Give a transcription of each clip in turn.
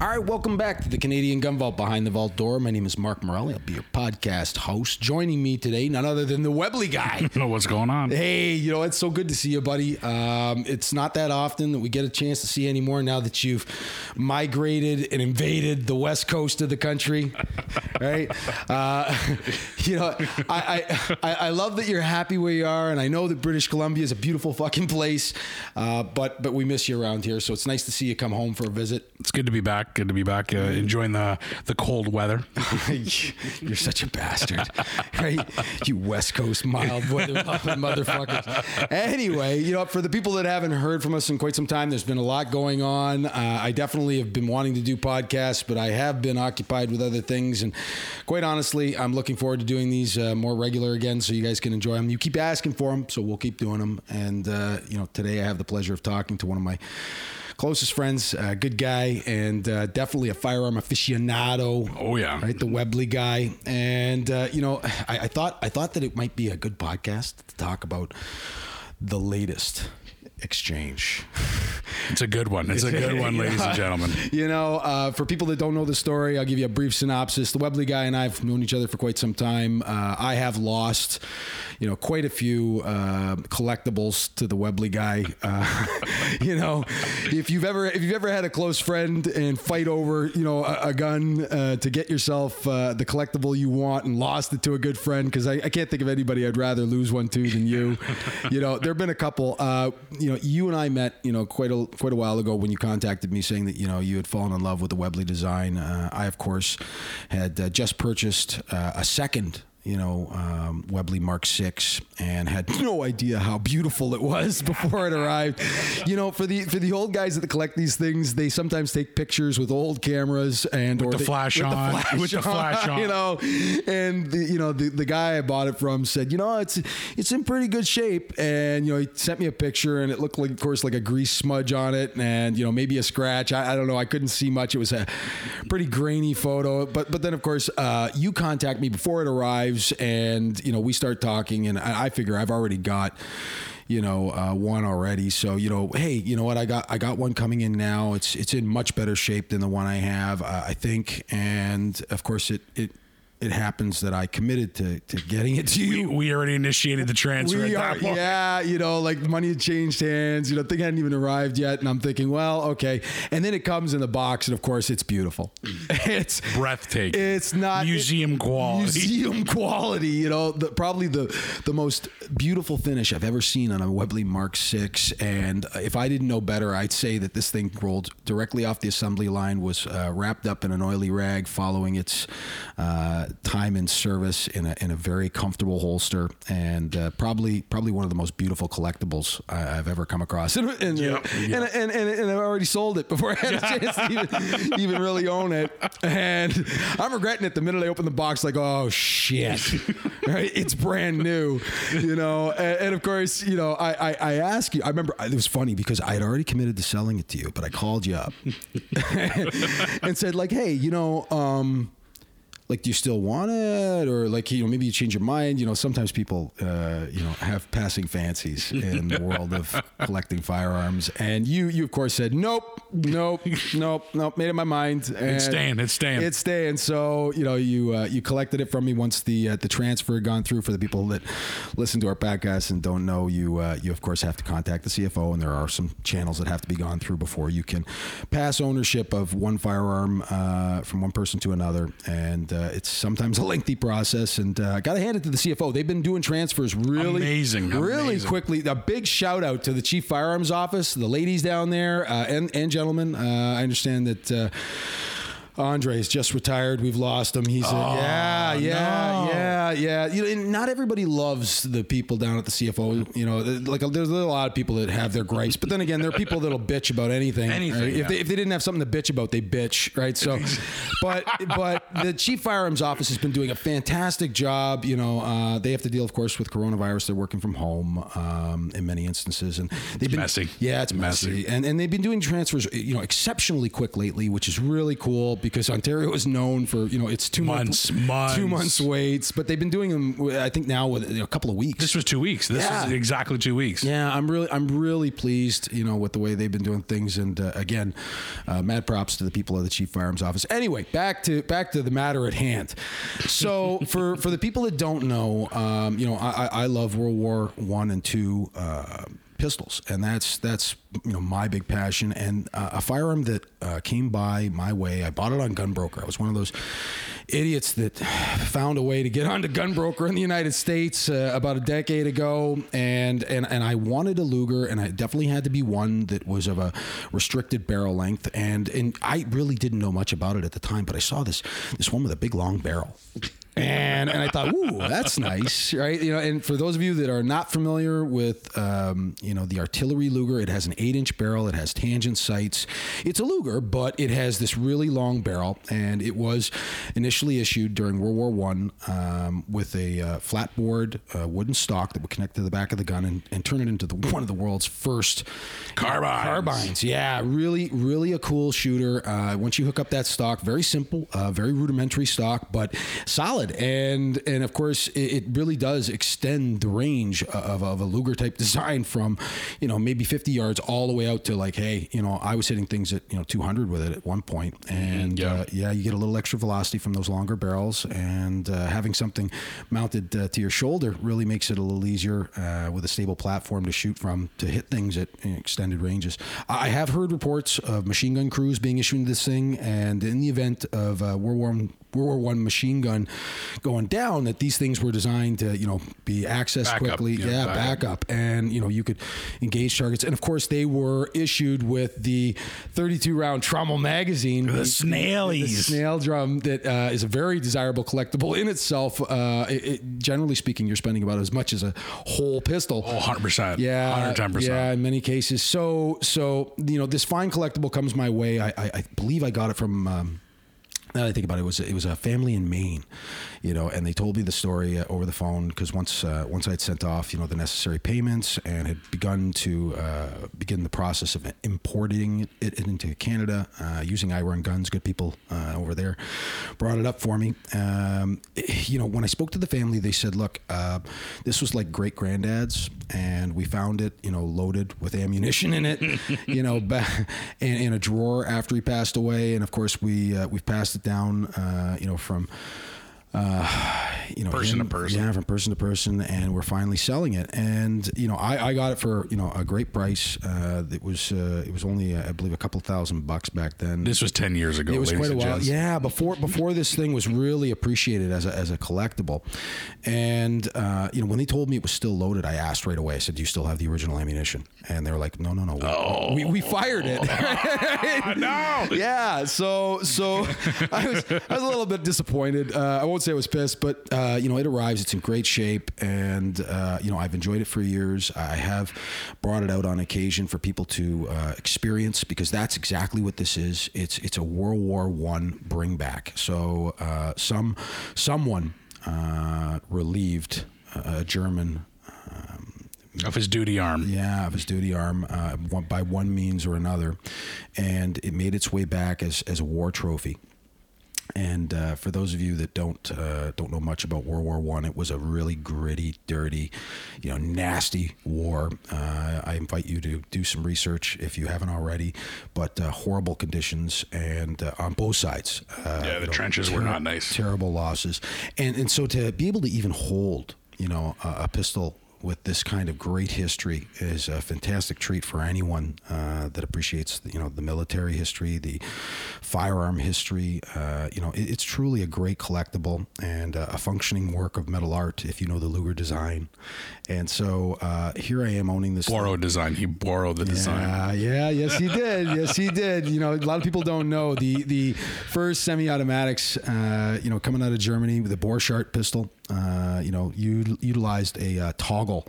All right, welcome back to the Canadian Gun Vault Behind the Vault Door. My name is Mark Morelli. I'll be your podcast host. Joining me today, none other than the Webley guy. know what's going on. Hey, you know, it's so good to see you, buddy. Um, it's not that often that we get a chance to see you anymore now that you've migrated and invaded the west coast of the country, right? Uh, you know, I, I, I love that you're happy where you are, and I know that British Columbia is a beautiful fucking place, uh, but but we miss you around here, so it's nice to see you come home for a visit. It's good to be back. Good to be back. Uh, enjoying the the cold weather. You're such a bastard, right? You West Coast mild weather motherfuckers. Anyway, you know, for the people that haven't heard from us in quite some time, there's been a lot going on. Uh, I definitely have been wanting to do podcasts, but I have been occupied with other things. And quite honestly, I'm looking forward to doing these uh, more regular again, so you guys can enjoy them. You keep asking for them, so we'll keep doing them. And uh, you know, today I have the pleasure of talking to one of my closest friends, uh, good guy, and uh, definitely a firearm aficionado. Oh yeah, right, the Webley guy. And uh, you know, I, I thought I thought that it might be a good podcast to talk about the latest exchange. It's a good one. It's a good one, ladies and gentlemen. You know, uh, for people that don't know the story, I'll give you a brief synopsis. The Webley guy and I have known each other for quite some time. Uh, I have lost, you know, quite a few uh, collectibles to the Webley guy. Uh, you know, if you've ever if you've ever had a close friend and fight over, you know, a, a gun uh, to get yourself uh, the collectible you want and lost it to a good friend, because I, I, can't think of anybody I'd rather lose one to than you. you know, there have been a couple. you know, you and I met, you know, quite a quite a while ago when you contacted me saying that you know you had fallen in love with the Webley design. Uh, I of course had uh, just purchased uh, a second you know, um, Webley Mark Six, and had no idea how beautiful it was before it arrived. You know, for the for the old guys that collect these things, they sometimes take pictures with old cameras and with or the, they, flash with on, the flash with the flash on, you know. And the, you know, the, the guy I bought it from said, you know, it's it's in pretty good shape, and you know, he sent me a picture, and it looked like, of course, like a grease smudge on it, and you know, maybe a scratch. I, I don't know. I couldn't see much. It was a pretty grainy photo, but but then of course, uh, you contact me before it arrives, and you know we start talking, and I, I figure I've already got you know uh, one already. So you know, hey, you know what? I got I got one coming in now. It's it's in much better shape than the one I have, uh, I think. And of course, it it it happens that I committed to, to getting it to you. We, we already initiated the transfer. We are, yeah, you know, like money had changed hands. You know, thing hadn't even arrived yet, and I'm thinking, well, okay. And then it comes in the box, and of course, it's beautiful. It's breathtaking. It's not museum it, quality. Museum quality. You know, the, probably the the most beautiful finish I've ever seen on a Webley Mark Six. And if I didn't know better, I'd say that this thing rolled directly off the assembly line, was uh, wrapped up in an oily rag, following its. Uh, time in service in a, in a very comfortable holster and uh, probably probably one of the most beautiful collectibles I've ever come across. And, and, yep, and, yep. and, and, and, I've already sold it before I had a chance to even, even really own it. And I'm regretting it the minute I open the box, like, oh shit, right? It's brand new, you know. And, and of course, you know, I, I, I ask you, I remember it was funny because I had already committed to selling it to you, but I called you up and said, like, hey, you know, um, like do you still want it? Or like you know maybe you change your mind. You know sometimes people uh, you know have passing fancies in the world of collecting firearms. And you you of course said nope nope nope nope made up my mind. It's staying it's staying. It's staying. So you know you uh, you collected it from me once the uh, the transfer had gone through. For the people that listen to our podcast and don't know you uh, you of course have to contact the CFO and there are some channels that have to be gone through before you can pass ownership of one firearm uh, from one person to another. And uh, it's sometimes a lengthy process, and uh, got to hand it to the CFO. They've been doing transfers really amazing, really amazing. quickly. A big shout out to the chief firearms office, the ladies down there, uh, and and gentlemen. Uh, I understand that uh, Andre's just retired. We've lost him. He's oh, a, yeah, yeah, no. yeah, yeah. You know, not everybody loves the people down at the CFO. You know, like there's a lot of people that have their gripes, but then again, there are people that'll bitch about anything. Anything. Right? Yeah. If they if they didn't have something to bitch about, they bitch, right? So, but but the chief firearms office has been doing a fantastic job. You know, uh, they have to deal, of course, with coronavirus. They're working from home um, in many instances, and they've it's been messy. Yeah, it's messy, messy. and and they've been doing transfers, you know, exceptionally quick lately, which is really cool because Ontario is known for you know it's two Months, months, months. two months waits, but they've been doing them. I think now with you know, a couple of weeks. This was two weeks. This Yeah. is exactly two weeks. Yeah, I'm really, I'm really pleased, you know, with the way they've been doing things. And uh, again, uh, mad props to the people of the Chief Firearms Office. Anyway, back to back to the matter at hand. So for for the people that don't know, um, you know, I, I I love World War One and Two. Uh, pistols and that's that's you know my big passion. And uh, a firearm that uh, came by my way i bought it on gunbroker. I was one of those idiots that found a way to get onto gunbroker in the united states uh, about a decade ago. And and and i wanted a luger and i definitely had to be one that was of a restricted barrel length. And and i really didn't know much about it at the time but i saw this this one with a big long barrel and and I thought, ooh, that's nice, right? You know, and for those of you that are not familiar with, um, you know, the artillery Luger, it has an eight-inch barrel, it has tangent sights. It's a Luger, but it has this really long barrel, and it was initially issued during World War One um, with a uh, flatboard uh, wooden stock that would connect to the back of the gun and, and turn it into the one of the world's first Carbines. Carbines, yeah, really, really a cool shooter. Uh, once you hook up that stock, very simple, uh, very rudimentary stock, but solid, and and of course it, it really does extend the range of, of a Luger type design from, you know, maybe 50 yards all the way out to like, hey, you know, I was hitting things at you know 200 with it at one point, and Yeah. uh, yeah, you get a little extra velocity from those longer barrels, and uh, having something mounted uh, to your shoulder really makes it a little easier uh, with a stable platform to shoot from to hit things at extended ranges. I have heard reports of machine gun crews being issued this thing, and in the event of uh, World War World War One machine gun going down, that these things were designed to you know be accessed Backup, quickly, yeah, yeah, backup. backup, and you know you could engage targets, and of course they were issued with the 32 round Trommel magazine, The the snailies. snail drum that uh, is a very desirable collectible in itself. Uh, it, it- generally speaking, you're spending about as much as a whole pistol. Oh, 100%. Yeah, 110%. Yeah, in many cases. So, so you know, this fine collectible comes my way. I, I, I believe I got it from. Um, now that I think about it, it was it was a family in Maine, you know, and they told me the story uh, over the phone because once uh, once I had sent off you know the necessary payments and had begun to uh, begin the process of importing it into Canada uh, using I Run Guns, good people uh, over there brought it up for me. Um, you know, when I spoke to the family, they said, "Look, uh, this was like great granddad's, and we found it, you know, loaded with ammunition in it, you know, ba- in, in a drawer after he passed away, and of course we uh, we've passed it down, uh, you know, from." Uh, you know, Person to person. yeah, from person to person, and we're finally selling it. And you know, I, I got it for you know a great price. Uh, it was uh, it was only uh, I believe a couple thousand bucks back then. This was 10 years ago. It was quite a while. Yeah, before before this thing was really appreciated as a, as a collectible, and uh, you know when they told me it was still loaded, I asked right away. I said, "Do you still have the original ammunition?" And they were like, "No, no, no. We, we, we fired it." no. yeah. So so I was I was a little bit disappointed. Uh, I won't say I was pissed, but uh, you know it arrives. It's in great shape, and uh, you know I've enjoyed it for years. I have brought it out on occasion for people to uh, experience because that's exactly what this is. It's it's a World War One bring back. So uh, some someone uh, relieved a German Of his duty arm. yeah, of his duty arm uh, by one means or another, and it made its way back as as a war trophy. And uh, for those of you that don't uh, don't know much about World War One, it was a really gritty, dirty, you know, nasty war. Uh, I invite you to do some research if you haven't already. But uh, horrible conditions and uh, on both sides. Uh, Yeah, the you know, trenches were not nice. Terrible losses, and and so to be able to even hold, you know, a, a pistol with this kind of great history is a fantastic treat for anyone uh, that appreciates, you know, the military history, the firearm history. Uh, you know, it, it's truly a great collectible and uh, a functioning work of metal art if you know the Luger design. And so uh, here I am owning this. Borrowed design. He borrowed the design. Yeah, yeah, yes, he did. Yes, he did. You know, a lot of people don't know the the first semi-automatics. Uh, you know, coming out of Germany with the Borchardt pistol. Uh, you know, you utilized a uh, toggle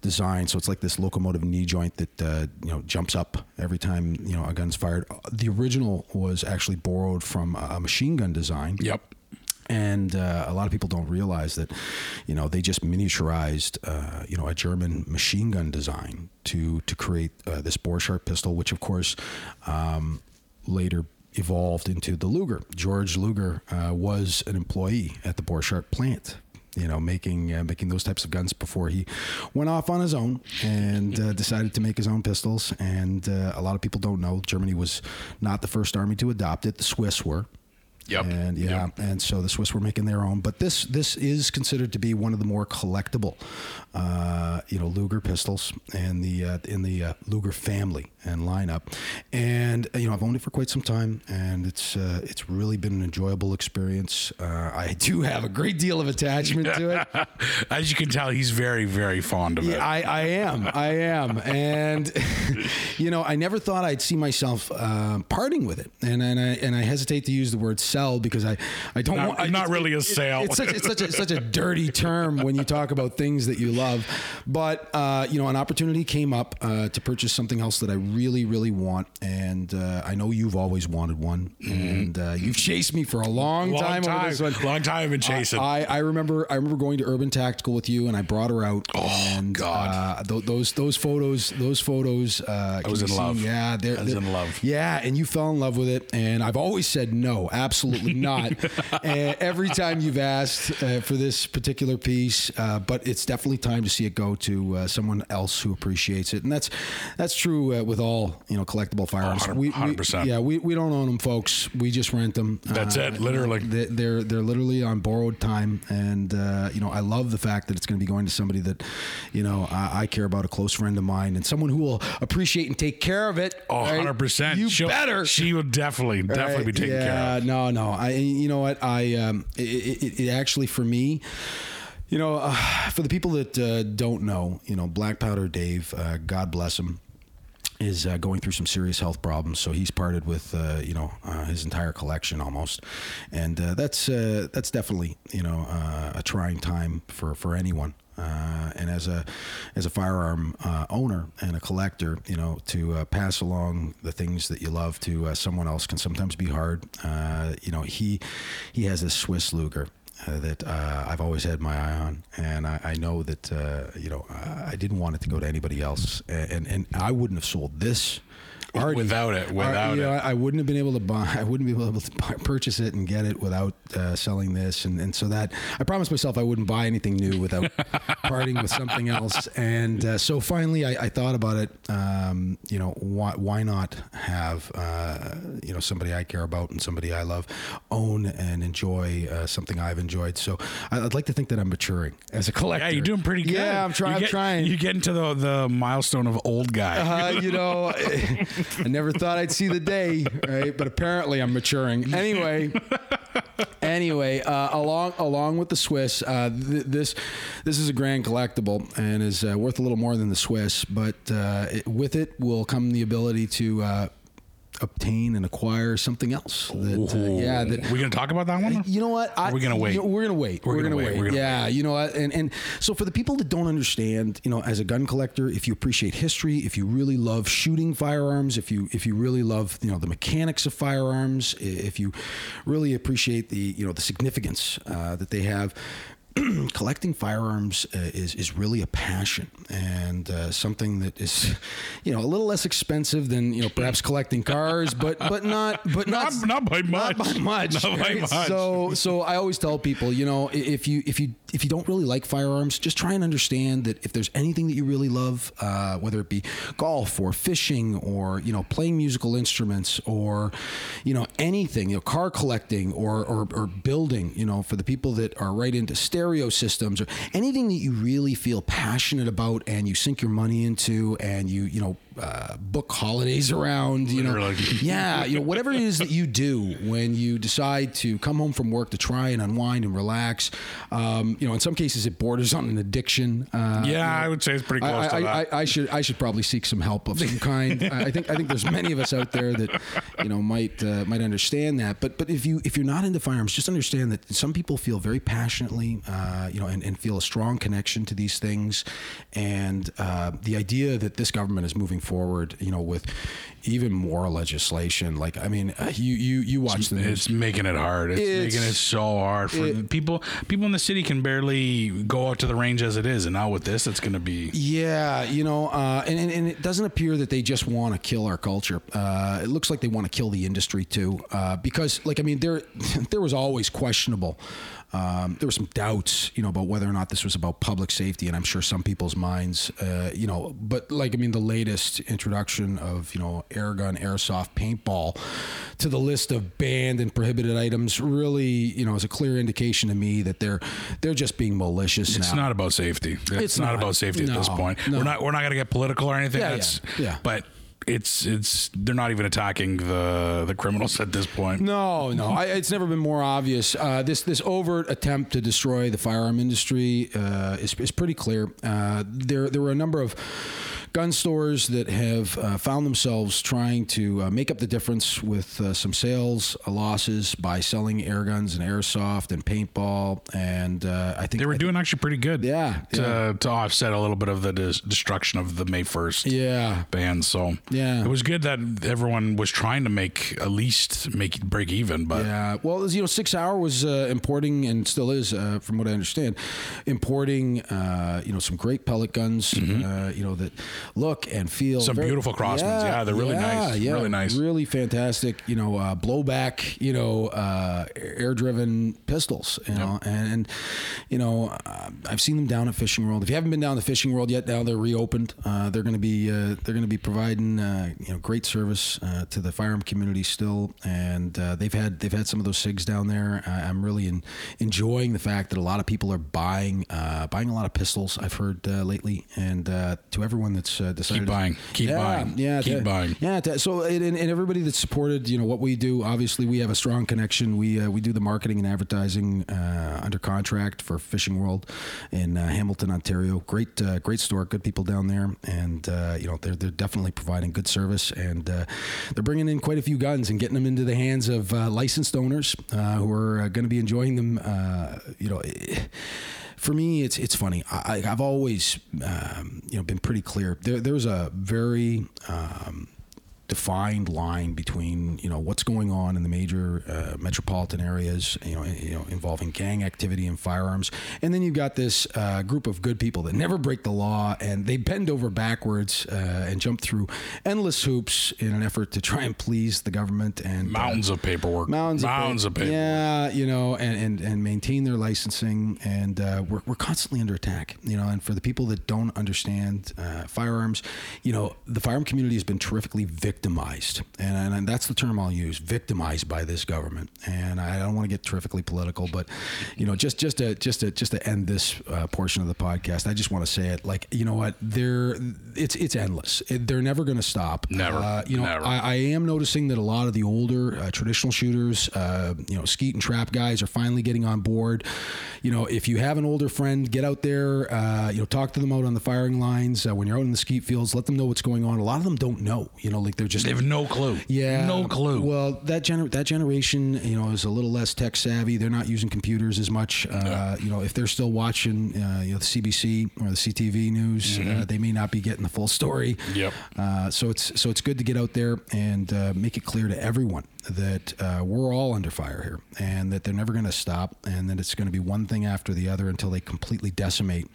design, so it's like this locomotive knee joint that uh, you know jumps up every time you know a gun's fired. The original was actually borrowed from a machine gun design. Yep. And uh, a lot of people don't realize that, you know, they just miniaturized, uh, you know, a German machine gun design to to create uh, this Borchardt pistol, which of course um, later evolved into the Luger. George Luger uh, was an employee at the Borchardt plant. You know, making uh, making those types of guns before he went off on his own and uh, decided to make his own pistols. And uh, a lot of people don't know Germany was not the first army to adopt it. The Swiss were. Yep. And yeah, Yep. and so the Swiss were making their own, but this this is considered to be one of the more collectible, uh, you know, Luger pistols and the uh, in the uh, Luger family and lineup. And you know, I've owned it for quite some time, and it's uh, it's really been an enjoyable experience. Uh, I do have a great deal of attachment to it. As you can tell, he's very, very fond of it. I, I am. I am. And, you know, I never thought I'd see myself uh, parting with it. And, and, I, and I hesitate to use the word sell because I, I don't Not- want. I- not really a it- sale. It's, such, it's such, a, such a dirty term when you talk about things that you love. But, uh, you know, an opportunity came up uh, to purchase something else that I really, really want. And uh, I know you've always wanted one. And uh, you've chased me for a long, Mm-hmm. Long time, time. Long time I've been chasing. I, I remember I remember going to Urban Tactical with you, and I brought her out. Oh, and, God. Uh, th- those those photos, those photos. Uh, I was in love. Yeah, they're, I was they're- in love. Yeah, and you fell in love with it, and I've always said no, absolutely not. and every time you've asked uh, for this particular piece, uh, but it's definitely time to see it go to uh, someone else who appreciates it, and that's that's true uh, with all you know collectible firearms. 100 we, we- 100%. yeah, we, we don't own them, folks. We just rent them. That's Uh, it, literally. they- they're they're literally on borrowed time, and uh, you know I love the fact that it's going to be going to somebody that you know I, I care about, a close friend of mine, and someone who will appreciate and take care of it. Oh, right? 100%. You She'll- better. She will definitely, definitely Right? be taken yeah, care of. No, no. I, you know what? I, um, it, it, it actually for me, you know, uh, for the people that uh, don't know, you know, Black Powder Dave, uh, God bless him. Is uh, going through some serious health problems, so he's parted with uh, you know uh, his entire collection almost, and that's that's definitely you know a trying time for for anyone. Uh, and as a as a firearm uh, owner and a collector, you know, to uh, pass along the things that you love to uh, someone else can sometimes be hard. Uh, you know, he he has this Swiss Luger. Uh, that I've always had my eye on, and I, I know that you know I didn't want it to go to anybody else, and and I wouldn't have sold this. Artie, Without it, Ar- without you know, it. I wouldn't have been able to buy. I wouldn't be able to buy, purchase it and get it without uh, selling this, and, and so that I promised myself I wouldn't buy anything new without parting with something else. And uh, so finally, I, I thought about it. Um, you know, why why not have uh, you know somebody I care about and somebody I love own and enjoy uh, something I've enjoyed. So I- I'd like to think that I'm maturing as a collector. Yeah, you're doing pretty good. Yeah, I'm trying. You I'm get- trying. You get into the, the milestone of old guy. Uh, you know, I never thought I'd see the day, right? But apparently, I'm maturing. Anyway, anyway, uh, along along with the Swiss, uh, th- this this is a grand collectible and is uh, worth a little more than the Swiss. But uh, it, with it will come the ability to. Obtain and acquire something else that uh, yeah that we're gonna talk about that one? you know what? I, Are we gonna wait? you know, we're gonna wait. We're, gonna, wait. We're gonna yeah, you know, what? and and so for the people that don't understand, you know, as a gun collector, if you appreciate history, if you really love shooting firearms, if you if you really love you know the mechanics of firearms, if you really appreciate the you know the significance uh, that they have. collecting firearms uh, is is really a passion and uh, something that is, you know, a little less expensive than you know perhaps collecting cars, but but not but not Not- not by not by much. Not by much. So so I always tell people, you know, if you if you if you don't really like firearms, just try and understand that if there's anything that you really love, uh, whether it be golf or fishing or you know playing musical instruments or you know anything, you know, car collecting or or, or building, you know, for the people that are right into stereo systems or anything that you really feel passionate about and you sink your money into and you you know uh, book holidays around, you know, yeah, you know, whatever it is that you do when you decide to come home from work to try and unwind and relax, um, you know, in some cases it borders on an addiction. Uh, yeah, I would say it's pretty close I, to I, that. I, I should I should probably seek some help of some kind. I I think I think there's many of us out there that you know might uh, might understand that. But but if you if you're not into firearms, just understand that some people feel very passionately, uh, you know, and, and feel a strong connection to these things. And uh, the idea that this government is moving forward, you know, with even more legislation. Like, I mean, uh, you you you watch the news. It's making it hard. It's, It's- making it so hard for it- people. People in the city can barely go out to the range as it is, and now with this, it's going to be. Yeah, you know, uh, and, and and it doesn't appear that they just want to kill our culture. Uh, it looks like they want to kill the industry too, uh, because, like, I mean, there there was always questionable. Um, there were some doubts, you know, about whether or not this was about public safety, and I'm sure some people's minds, uh, you know, but like, I mean, the latest introduction of, you know, air gun, airsoft, paintball to the list of banned and prohibited items really, you know, is a clear indication to me that they're they're just being malicious It's now. not about safety. It's, It's not, not. about safety at this point. no. We're not. We're not going to get political or anything. Yeah, yeah, yeah. But it's it's they're not even attacking the the criminals at this point. No, no, I, it's never been more obvious. Uh, this this overt attempt to destroy the firearm industry uh, is, is pretty clear. Uh, there there were a number of gun stores that have uh, found themselves trying to uh, make up the difference with uh, some sales losses by selling air guns and airsoft and paintball, and uh, I think They were doing actually pretty good. Yeah, To, yeah. to offset a little bit of the dis- destruction of the May first. yeah. ban. So Yeah. it was good that everyone was trying to make at least make break even. But Yeah, well, you know, Sig Air was uh, importing and still is, uh, from what I understand, importing, uh, you know, some great pellet guns, uh, you know, that look and feel. Some beautiful Crosmans. Yeah, they're really nice. Yeah, Really nice. really fantastic. You know, uh, blowback, you know, uh, air-driven pistols. You know, and, and you know, uh, I've seen them down at Fishing World. If you haven't been down to Fishing World yet, now they're reopened. Uh, they're going to be uh, they're going to be providing uh, you know great service uh, to the firearm community still, and uh, they've had they've had some of those sigs down there. I'm really in, enjoying the fact that a lot of people are buying uh, buying a lot of pistols. I've heard uh, lately, and uh, to everyone that's uh, decided Keep buying. Keep yeah, buying. yeah, Keep buying. yeah. so and, and and everybody that supported, you know, what we do. Obviously, we have a strong connection. We uh, we do the marketing and advertising uh, under contract for Fishing World in uh, Hamilton, Ontario. Great, uh, great store. Good people down there, and uh, you know they're they're definitely providing good service, and uh, they're bringing in quite a few guns and getting them into the hands of uh, licensed owners uh, who are uh, going to be enjoying them. Uh, you know. For me, it's it's funny. I, I've always, um, you know, been pretty clear. There, there's a very um, defined line between you know what's going on in the major uh, metropolitan areas, you know, you know, involving gang activity and firearms, and then you've got this uh, group of good people that never break the law and they bend over backwards uh, and jump through endless hoops in an effort to try and please the government and uh, mountains of paperwork. mountains, of, pa- paperwork. Yeah, you know, and, and, and maintain their licensing, and uh, we're, we're constantly under attack. You know, and for the people that don't understand uh, firearms, you know, the firearm community has been terrifically victimized, and, and that's the term I'll use: victimized by this government. And I don't want to get terrifically political, but you know, just just to just to just to end this uh, portion of the podcast, I just want to say it. Like, you know what? They're it's it's endless. It, they're never going to stop. Never. Uh, you know, Never. I, I am noticing that a lot of the older uh, traditional shooters, uh, you know, skeet and trap guys are finally getting on board. You know, if you have an older friend, get out there, uh, you know, talk to them out on the firing lines. Uh, when you're out in the skeet fields, let them know what's going on. A lot of them don't know, you know, like they're just They have no clue. yeah, no clue. Well, that gener- that generation, you know, is a little less tech savvy. They're not using computers as much. Uh, You know, if they're still watching, uh, you know, the CBC or the CTV news, uh, they may not be getting the full story. Mm-hmm. Yep. Uh, so it's so it's good to get out there and uh, make it clear to everyone that uh, we're all under fire here, and that they're never going to stop, and that it's going to be one thing after the other until they completely decimate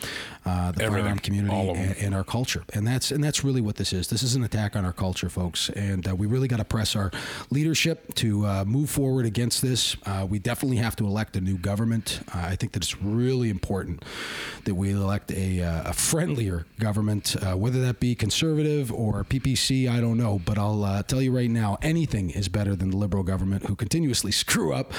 uh, the Everything. firearm community All of them. and, and our culture. And that's and that's really what this is. This is an attack on our culture, folks. And uh, we really got to press our leadership to uh, move forward against this. Uh, we definitely have to elect a new government. Uh, I think that it's really important that we elect a, uh, a friendlier government, uh, whether that be conservative or PPC. I don't know, but I'll uh, tell you right now, anything is better than liberal government who continuously screw up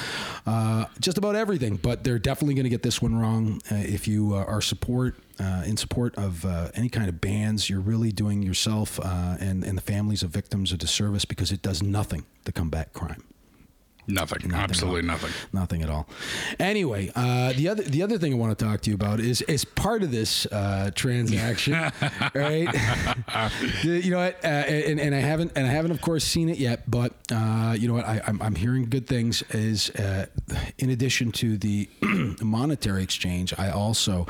uh, just about everything. But they're definitely going to get this one wrong. Uh, if you uh, are support uh, in support of uh, any kind of bans, you're really doing yourself and, and the families of victims a disservice because it does nothing to combat crime. Nothing. Absolutely nothing. Nothing at all. Anyway, uh, the other the other thing I want to talk to you about is is part of this uh, transaction, right? You know what? Uh, and, and I haven't and I haven't of course seen it yet, but uh, you know what? I, I'm, I'm hearing good things. Is uh, in addition to the monetary exchange, I also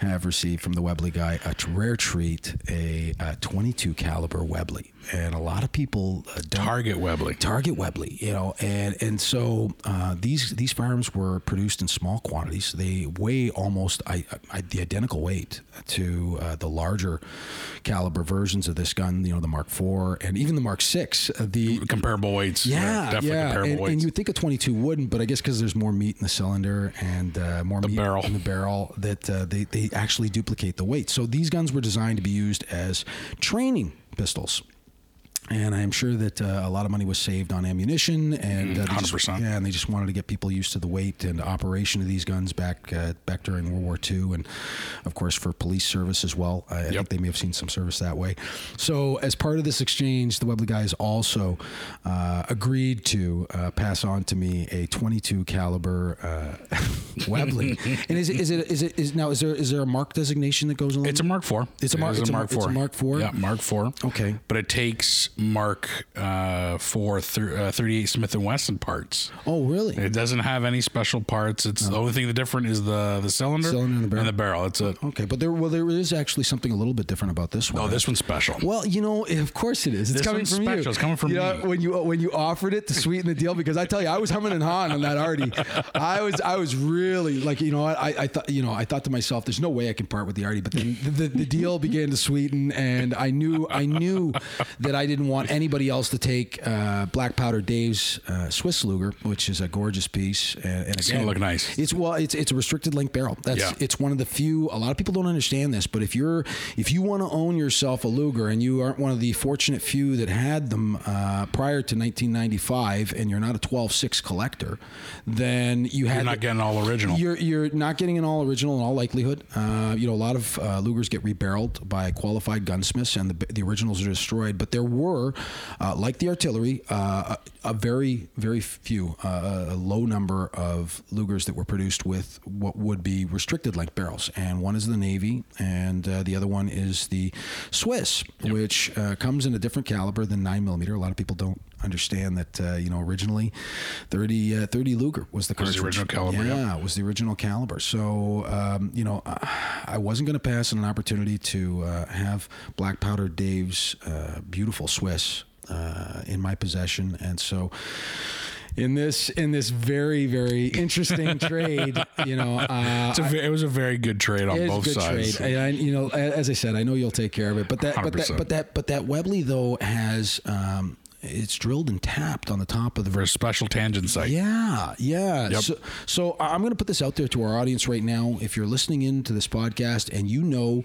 have received from the Webley guy a rare treat, a, uh 22 caliber Webley, and a lot of people uh, Target Webley. Target Webley, you know, and and so uh, these these firearms were produced in small quantities. They weigh almost I, I, the identical weight to uh, the larger caliber versions of this gun. You know, the Mark IV and even the Mark VI. Uh, the Comparable weights. yeah, definitely yeah, comparable and, weights. and you think a 22 wouldn't, but I guess because there's more meat in the cylinder and uh, more meat barrel. in the barrel, that uh, they they actually duplicate the weight. So these guns were designed to be used as training pistols. And I'm sure that uh, a lot of money was saved on ammunition, and uh, just, 100%. yeah, and they just wanted to get people used to the weight and operation of these guns back uh, back during World War II, and of course for police service as well. I, I think they may have seen some service that way. So as part of this exchange, the Webley guys also uh, agreed to uh, pass on to me a 22 caliber uh, Webley. and is it is it is it is now is there is there a mark designation that goes along? It's a Mark IV. It's a Mark- It it's a Mark- it's a Mark IV? Yeah, Mark IV. Okay. But it takes Mark uh, thir- uh, 38 Smith and Wesson parts. oh really? It doesn't have any special parts. It's the only thing that different is the the cylinder, Cylinder and the barrel. And the barrel. It's a Okay, but there well there is actually something a little bit different about this one. oh, this one's special. Well, you know, of course it is. It's This coming from you. It's coming from you know, me. when you when you offered it to sweeten the deal, because I tell you, I was humming and hawing on that Artie. I was I was really like, you know, what, I, I thought you know I thought to myself, there's no way I can part with the Artie. But then the, the, the deal began to sweeten, and I knew I knew that I didn't want anybody else to take uh, Black Powder Dave's uh, Swiss Luger, which is a gorgeous piece. And, and It's gonna look nice. It's well, it's it's a restricted length barrel. That's Yeah. it's one of the few. A lot of people don't understand this, but if you're if you want to own yourself a Luger and you aren't one of the fortunate few that had them uh, prior to 1995, and you're not a 12.6 collector, then you had You're not getting an all original. You're you're not getting an all original in all likelihood. Uh, you know, a lot of uh, Lugers get rebarreled by qualified gunsmiths, and the, the originals are destroyed. But there were, uh, like the artillery, uh, a, a very very few, uh, a low number of Lugers that were produced with what would be restricted length barrels, and one is the Navy, and uh, the other one is the Swiss, which uh, comes in a different caliber than nine millimeter. A lot of people don't understand that uh, you know originally 30 uh, 30 Luger was the Was the original caliber, Yeah, it was the original caliber. So um, you know, I wasn't going to pass on an opportunity to uh, have Black Powder Dave's uh, beautiful Swiss uh, in my possession, and so. In this, in this very, very interesting trade, you know, uh, It's a, it was a very good trade on both a good sides. trade. And I, you know, as I said, I know you'll take care of it. But that, but that, but that, but that Webley though has, um, it's drilled and tapped on the top of the For special tangent sight. yeah, yeah. Yep. So, so I'm going to put this out there to our audience right now. If you're listening in to this podcast and you know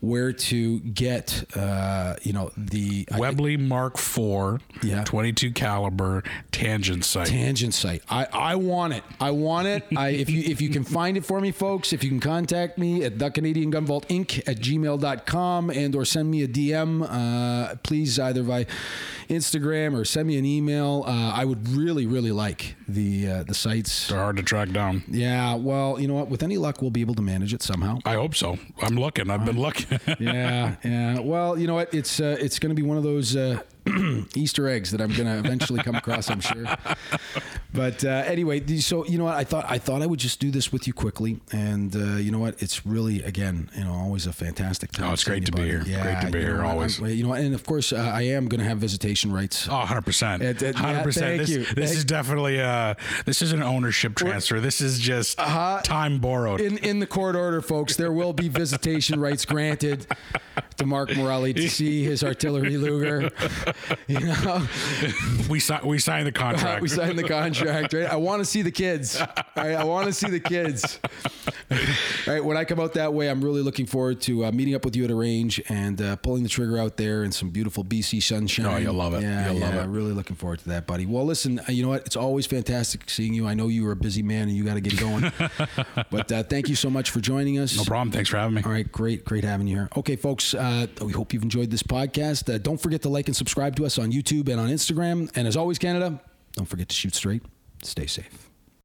where to get, uh, you know, the I- Webley Mark IV, Yeah. 22 caliber tangent sight. tangent sight. I, I want it. I want it. I, if you if you can find it for me, folks, if you can contact me at the Canadian Gun Vault Inc. at gmail.com and or send me a DM, uh, please either by Instagram or send me an email. Uh, I would really, really like the uh, the sights. They're hard to track down. Yeah, well, you know what? With any luck, we'll be able to manage it somehow. I hope so. I'm looking. I've been looking. yeah, yeah. Well, you know what? It's uh, it's going to be one of those uh, Easter eggs that I'm going to eventually come across. I'm sure. But uh, anyway, so you know what? I thought I thought I would just do this with you quickly, and uh, you know what? It's really again, you know, always a fantastic time. Oh, it's great to be here. Great to be here, what? always. I- you know, and of course, uh, I am going to have visitation rights. Oh, 100%. It- it- yeah, 100%. thank this you. this is definitely uh this is an ownership transfer. This is just time borrowed. In in the court order, folks, there will be visitation rights granted to Mark Morelli to see his artillery Luger. You know, we si- we signed the contract. we signed the contract, right? I want to see the kids. Right, I want to see the kids. All right, when I come out that way, I'm really looking forward to uh, meeting up with you at a range and uh, pulling the trigger out there in some beautiful BC sunshine. Oh, you'll love it. Yeah, You'll love yeah, it. Really looking forward to that, buddy. Well, listen, uh, you know what? It's always fantastic seeing you. I know you are a busy man and you got to get going, but uh, thank you so much for joining us. no problem. Thanks for having me. All right, great, great having you here. Okay, folks, uh, we hope you've enjoyed this podcast. Uh, don't forget to like and subscribe to us on YouTube and on Instagram. And as always, Canada, don't forget to shoot straight, Stay safe.